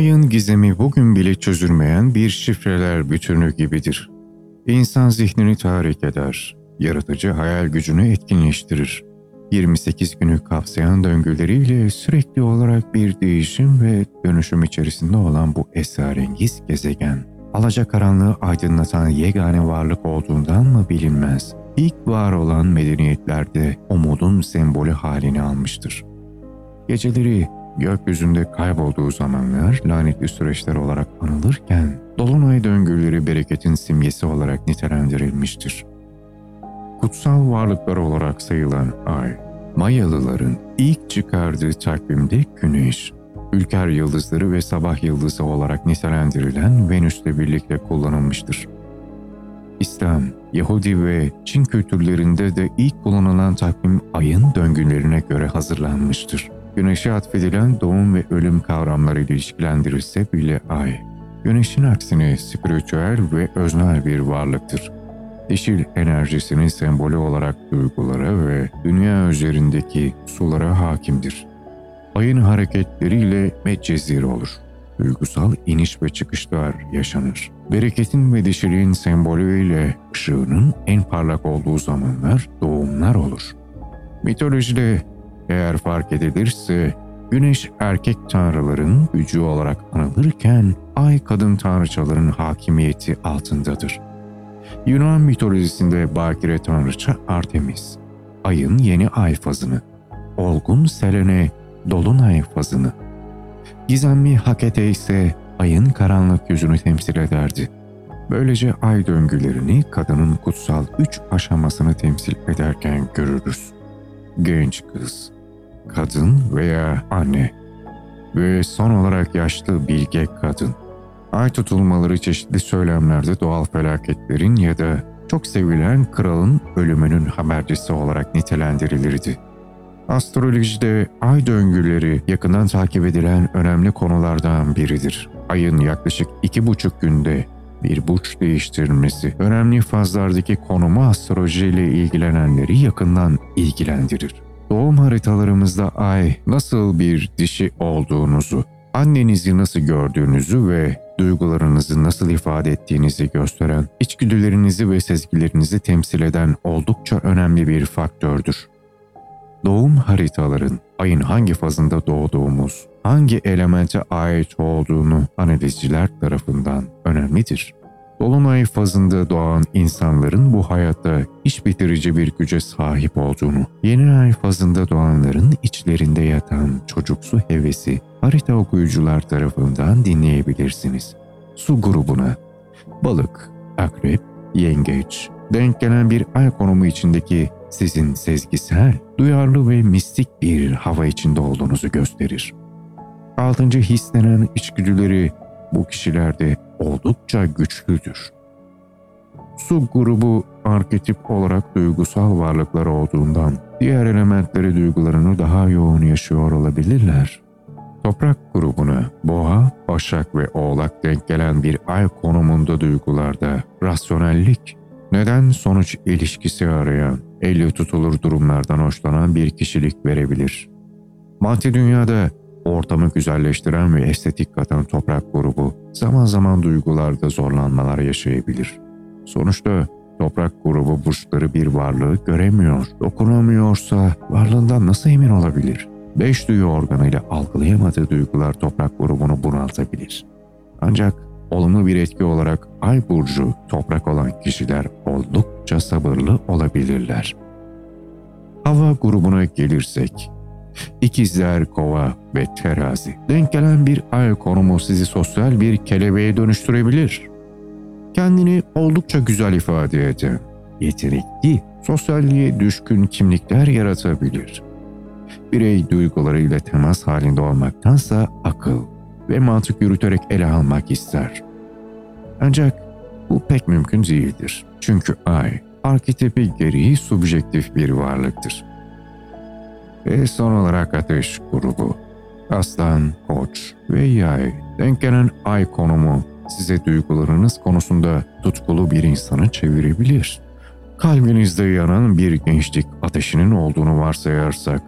Ayın gizemi bugün bile çözülmeyen bir şifreler bütünü gibidir. İnsan zihnini tahrik eder, yaratıcı hayal gücünü etkinleştirir. 28 günü kapsayan döngüleriyle sürekli olarak bir değişim ve dönüşüm içerisinde olan bu esrarengiz gezegen, alacakaranlığı aydınlatan yegane varlık olduğundan mı bilinmez, ilk var olan medeniyetlerde umudun sembolü halini almıştır. Geceleri gökyüzünde kaybolduğu zamanlar lanetli süreçler olarak anılırken, dolunay döngüleri bereketin simgesi olarak nitelendirilmiştir. Kutsal varlıklar olarak sayılan ay, Mayalıların ilk çıkardığı takvimde Güneş, ülker yıldızları ve sabah yıldızı olarak nitelendirilen Venüs'le birlikte kullanılmıştır. İslam, Yahudi ve Çin kültürlerinde de ilk kullanılan takvim ayın döngülerine göre hazırlanmıştır. Güneşe atfedilen doğum ve ölüm kavramları ilişkilendirilse bile ay, Güneşin aksine spiritüel ve öznel bir varlıktır. Dişil enerjisinin sembolü olarak duygulara ve dünya üzerindeki sulara hakimdir. Ayın hareketleriyle meccezir olur. Duygusal iniş ve çıkışlar yaşanır. Bereketin ve dişiliğin sembolüyle ışığının en parlak olduğu zamanlar doğumlar olur. Mitolojide eğer fark edilirse güneş erkek tanrıların gücü olarak anılırken ay kadın tanrıçaların hakimiyeti altındadır. Yunan mitolojisinde bakire tanrıça Artemis, ayın yeni ay fazını, olgun Selene dolunay fazını, gizemli Hakete ise ayın karanlık yüzünü temsil ederdi. Böylece ay döngülerini kadının kutsal üç aşamasını temsil ederken görürüz. Genç kız, kadın veya anne ve son olarak yaşlı bilge kadın. Ay tutulmaları çeşitli söylemlerde doğal felaketlerin ya da çok sevilen kralın ölümünün habercisi olarak nitelendirilirdi. Astrolojide ay döngüleri yakından takip edilen önemli konulardan biridir. Ayın yaklaşık iki buçuk günde bir burç değiştirmesi önemli fazlardaki konumu astroloji ile ilgilenenleri yakından ilgilendirir. Doğum haritalarımızda ay nasıl bir dişi olduğunuzu, annenizi nasıl gördüğünüzü ve duygularınızı nasıl ifade ettiğinizi gösteren, içgüdülerinizi ve sezgilerinizi temsil eden oldukça önemli bir faktördür. Doğum haritaların ayın hangi fazında doğduğumuz, hangi elemente ait olduğunu analizciler tarafından önemlidir. Dolunay fazında doğan insanların bu hayatta iş bitirici bir güce sahip olduğunu, yeni ay fazında doğanların içlerinde yatan çocuksu hevesi harita okuyucular tarafından dinleyebilirsiniz. Su grubuna balık, akrep, yengeç, denk gelen bir ay konumu içindeki sizin sezgisel, duyarlı ve mistik bir hava içinde olduğunuzu gösterir. Altıncı hislenen içgüdüleri bu kişilerde oldukça güçlüdür. Su grubu arketip olarak duygusal varlıklar olduğundan diğer elementleri duygularını daha yoğun yaşıyor olabilirler. Toprak grubuna boğa, başak ve oğlak denk gelen bir ay konumunda duygularda rasyonellik, neden sonuç ilişkisi arayan, elle tutulur durumlardan hoşlanan bir kişilik verebilir. Maddi dünyada ortamı güzelleştiren ve estetik katan toprak grubu zaman zaman duygularda zorlanmalar yaşayabilir. Sonuçta toprak grubu burçları bir varlığı göremiyor, dokunamıyorsa varlığından nasıl emin olabilir? Beş duyu organıyla algılayamadığı duygular toprak grubunu bunaltabilir. Ancak olumlu bir etki olarak ay burcu toprak olan kişiler oldukça sabırlı olabilirler. Hava grubuna gelirsek, İkizler, kova ve terazi. Denk gelen bir ay konumu sizi sosyal bir kelebeğe dönüştürebilir. Kendini oldukça güzel ifade eden, yetenekli, sosyalliğe düşkün kimlikler yaratabilir. Birey duygularıyla temas halinde olmaktansa akıl ve mantık yürüterek ele almak ister. Ancak bu pek mümkün değildir. Çünkü ay, arketipi gereği subjektif bir varlıktır ve son olarak ateş grubu. Aslan, koç ve yay denk ay konumu size duygularınız konusunda tutkulu bir insanı çevirebilir. Kalbinizde yanan bir gençlik ateşinin olduğunu varsayarsak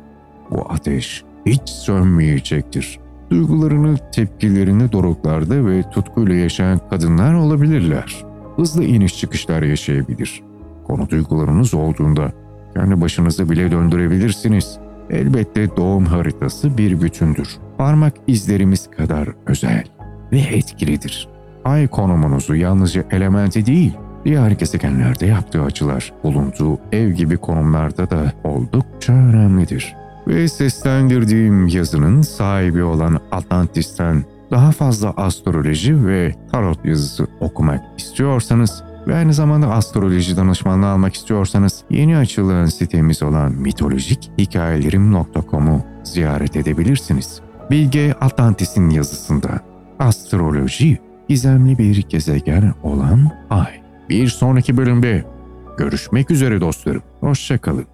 bu ateş hiç sönmeyecektir. Duygularını, tepkilerini doruklarda ve tutkuyla yaşayan kadınlar olabilirler. Hızlı iniş çıkışlar yaşayabilir. Konu duygularınız olduğunda kendi başınızı bile döndürebilirsiniz. Elbette doğum haritası bir bütündür. Parmak izlerimiz kadar özel ve etkilidir. Ay konumunuzu yalnızca elementi değil, diğer gezegenlerde yaptığı açılar bulunduğu ev gibi konumlarda da oldukça önemlidir. Ve seslendirdiğim yazının sahibi olan Atlantis'ten daha fazla astroloji ve tarot yazısı okumak istiyorsanız ve aynı zamanda astroloji danışmanlığı almak istiyorsanız yeni açılan sitemiz olan mitolojik.hikayelerim.com'u ziyaret edebilirsiniz. Bilge Atlantis'in yazısında astroloji gizemli bir gezegen olan Ay. Bir sonraki bölümde görüşmek üzere dostlarım. Hoşçakalın.